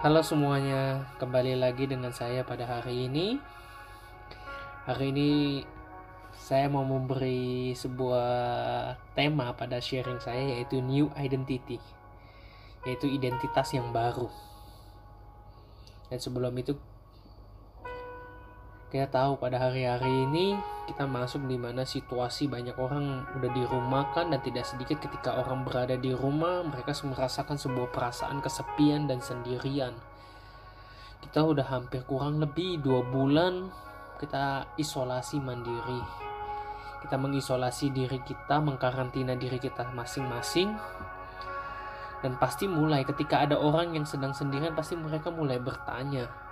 Halo semuanya, kembali lagi dengan saya pada hari ini. Hari ini saya mau memberi sebuah tema pada sharing saya yaitu new identity. Yaitu identitas yang baru. Dan sebelum itu kita tahu pada hari-hari ini kita masuk di mana situasi banyak orang udah dirumahkan dan tidak sedikit ketika orang berada di rumah mereka merasakan sebuah perasaan kesepian dan sendirian. Kita udah hampir kurang lebih dua bulan kita isolasi mandiri. Kita mengisolasi diri kita mengkarantina diri kita masing-masing. Dan pasti mulai ketika ada orang yang sedang sendirian pasti mereka mulai bertanya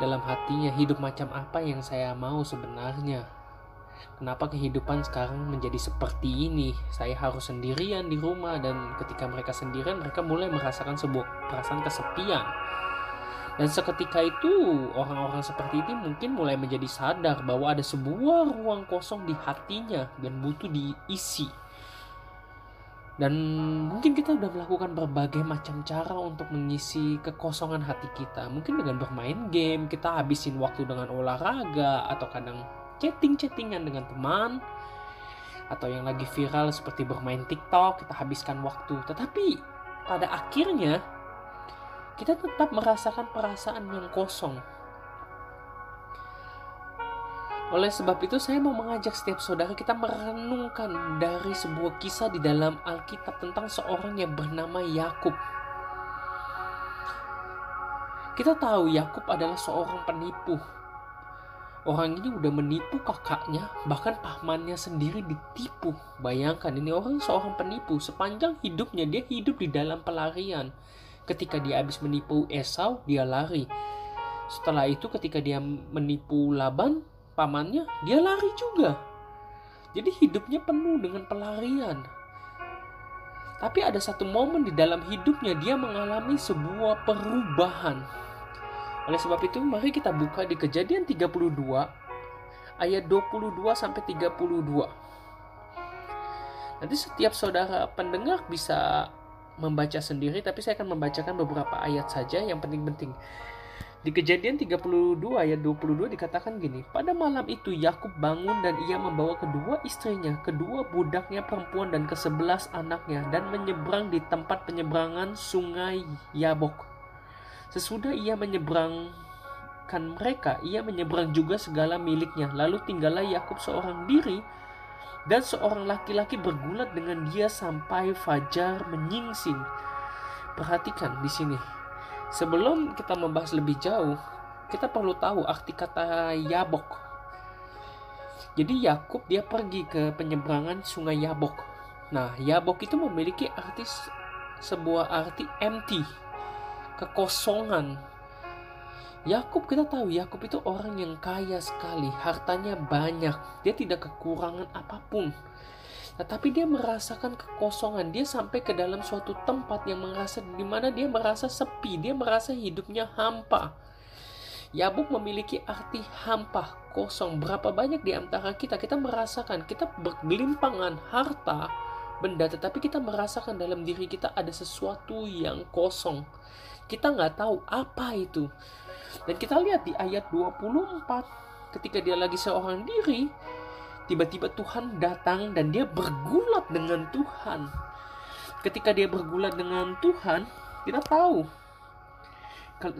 dalam hatinya hidup macam apa yang saya mau sebenarnya. Kenapa kehidupan sekarang menjadi seperti ini? Saya harus sendirian di rumah dan ketika mereka sendirian mereka mulai merasakan sebuah perasaan kesepian. Dan seketika itu orang-orang seperti ini mungkin mulai menjadi sadar bahwa ada sebuah ruang kosong di hatinya dan butuh diisi dan mungkin kita udah melakukan berbagai macam cara untuk mengisi kekosongan hati kita. Mungkin dengan bermain game, kita habisin waktu dengan olahraga, atau kadang chatting-chattingan dengan teman, atau yang lagi viral seperti bermain TikTok, kita habiskan waktu. Tetapi pada akhirnya, kita tetap merasakan perasaan yang kosong oleh sebab itu saya mau mengajak setiap saudara kita merenungkan dari sebuah kisah di dalam Alkitab tentang seorang yang bernama Yakub. Kita tahu Yakub adalah seorang penipu. Orang ini udah menipu kakaknya, bahkan pamannya sendiri ditipu. Bayangkan ini orang seorang penipu. Sepanjang hidupnya dia hidup di dalam pelarian. Ketika dia habis menipu Esau, dia lari. Setelah itu ketika dia menipu Laban, pamannya, dia lari juga. Jadi hidupnya penuh dengan pelarian. Tapi ada satu momen di dalam hidupnya dia mengalami sebuah perubahan. Oleh sebab itu mari kita buka di Kejadian 32 ayat 22 sampai 32. Nanti setiap saudara pendengar bisa membaca sendiri tapi saya akan membacakan beberapa ayat saja yang penting-penting. Di kejadian 32 ayat 22 dikatakan gini, pada malam itu Yakub bangun dan ia membawa kedua istrinya, kedua budaknya perempuan dan kesebelas anaknya dan menyeberang di tempat penyeberangan sungai Yabok. Sesudah ia menyeberangkan mereka, ia menyeberang juga segala miliknya. Lalu tinggallah Yakub seorang diri dan seorang laki-laki bergulat dengan dia sampai fajar menyingsing. Perhatikan di sini Sebelum kita membahas lebih jauh, kita perlu tahu arti kata Yabok. Jadi Yakub dia pergi ke penyeberangan sungai Yabok. Nah, Yabok itu memiliki arti sebuah arti empty, kekosongan. Yakub kita tahu Yakub itu orang yang kaya sekali, hartanya banyak, dia tidak kekurangan apa pun. Tetapi dia merasakan kekosongan. Dia sampai ke dalam suatu tempat yang merasa di mana dia merasa sepi, dia merasa hidupnya hampa. Yabuk memiliki arti hampa, kosong. Berapa banyak di antara kita kita merasakan kita bergelimpangan harta, benda, tetapi kita merasakan dalam diri kita ada sesuatu yang kosong. Kita nggak tahu apa itu. Dan kita lihat di ayat 24 ketika dia lagi seorang diri, tiba-tiba Tuhan datang dan dia bergulat dengan Tuhan. Ketika dia bergulat dengan Tuhan, kita tahu.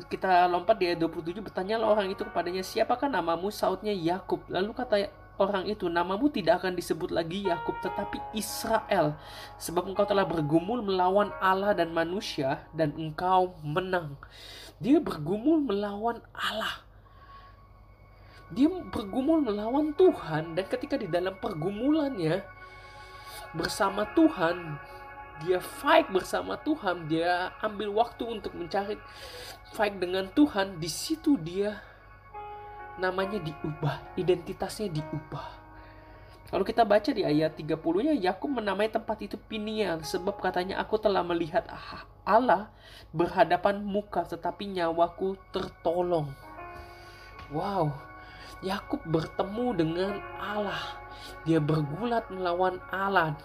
Kita lompat di ayat 27 bertanya orang itu kepadanya, "Siapakah namamu?" Sautnya Yakub. Lalu kata orang itu, "Namamu tidak akan disebut lagi Yakub, tetapi Israel, sebab engkau telah bergumul melawan Allah dan manusia dan engkau menang." Dia bergumul melawan Allah dia bergumul melawan Tuhan dan ketika di dalam pergumulannya bersama Tuhan dia fight bersama Tuhan dia ambil waktu untuk mencari fight dengan Tuhan di situ dia namanya diubah identitasnya diubah. Kalau kita baca di ayat 30 nya Yakub menamai tempat itu Piniel sebab katanya aku telah melihat Allah berhadapan muka tetapi nyawaku tertolong. Wow Yakub bertemu dengan Allah. Dia bergulat melawan Allah.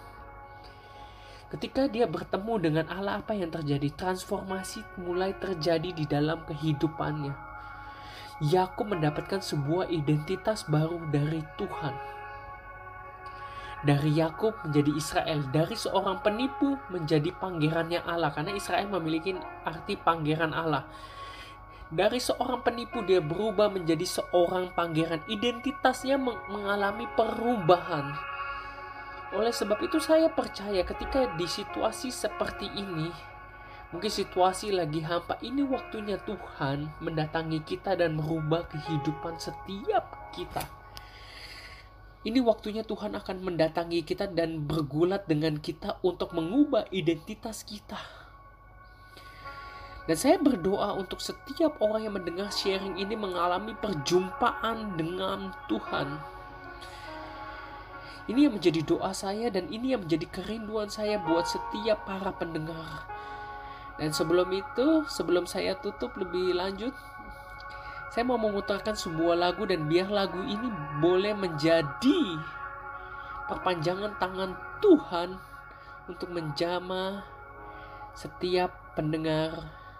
Ketika dia bertemu dengan Allah, apa yang terjadi? Transformasi mulai terjadi di dalam kehidupannya. Yakub mendapatkan sebuah identitas baru dari Tuhan. Dari Yakub menjadi Israel, dari seorang penipu menjadi pangerannya Allah, karena Israel memiliki arti pangeran Allah. Dari seorang penipu dia berubah menjadi seorang pangeran. Identitasnya mengalami perubahan oleh sebab itu saya percaya ketika di situasi seperti ini, mungkin situasi lagi hampa, ini waktunya Tuhan mendatangi kita dan merubah kehidupan setiap kita. Ini waktunya Tuhan akan mendatangi kita dan bergulat dengan kita untuk mengubah identitas kita. Dan saya berdoa untuk setiap orang yang mendengar sharing ini mengalami perjumpaan dengan Tuhan ini yang menjadi doa saya dan ini yang menjadi kerinduan saya buat setiap para pendengar. Dan sebelum itu, sebelum saya tutup lebih lanjut, saya mau memutarkan sebuah lagu dan biar lagu ini boleh menjadi perpanjangan tangan Tuhan untuk menjama setiap pendengar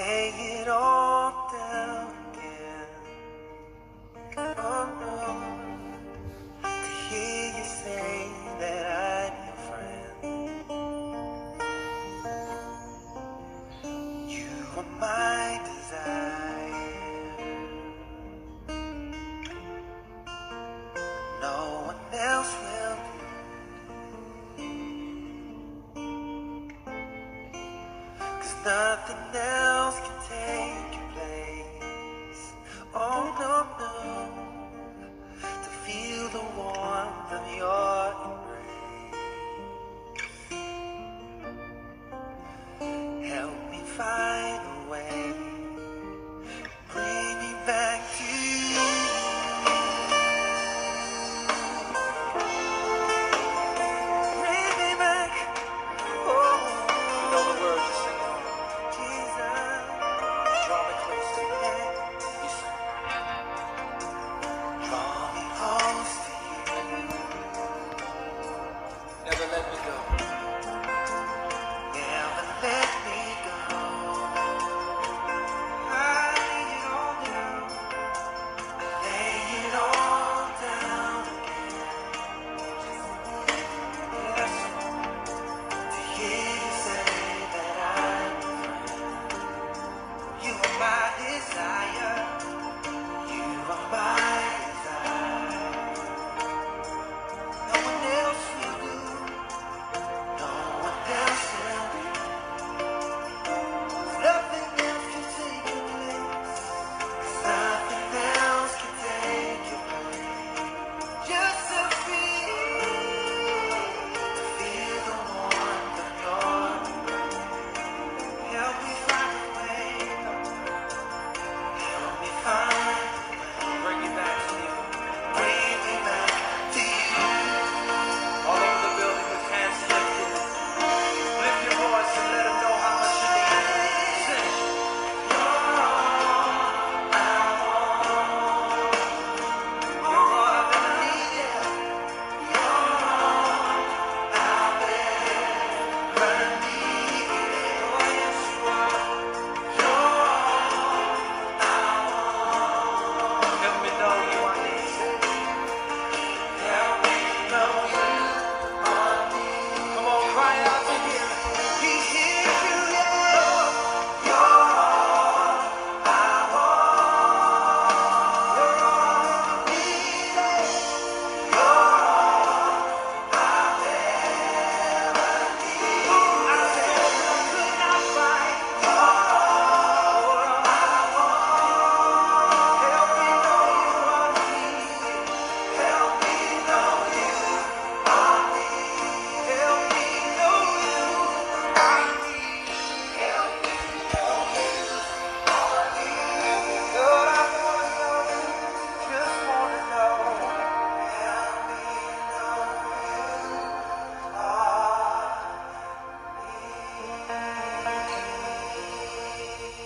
it all down again. Oh no, to hear you say that I'm your friend. You are my desire. No one else will. Cause nothing else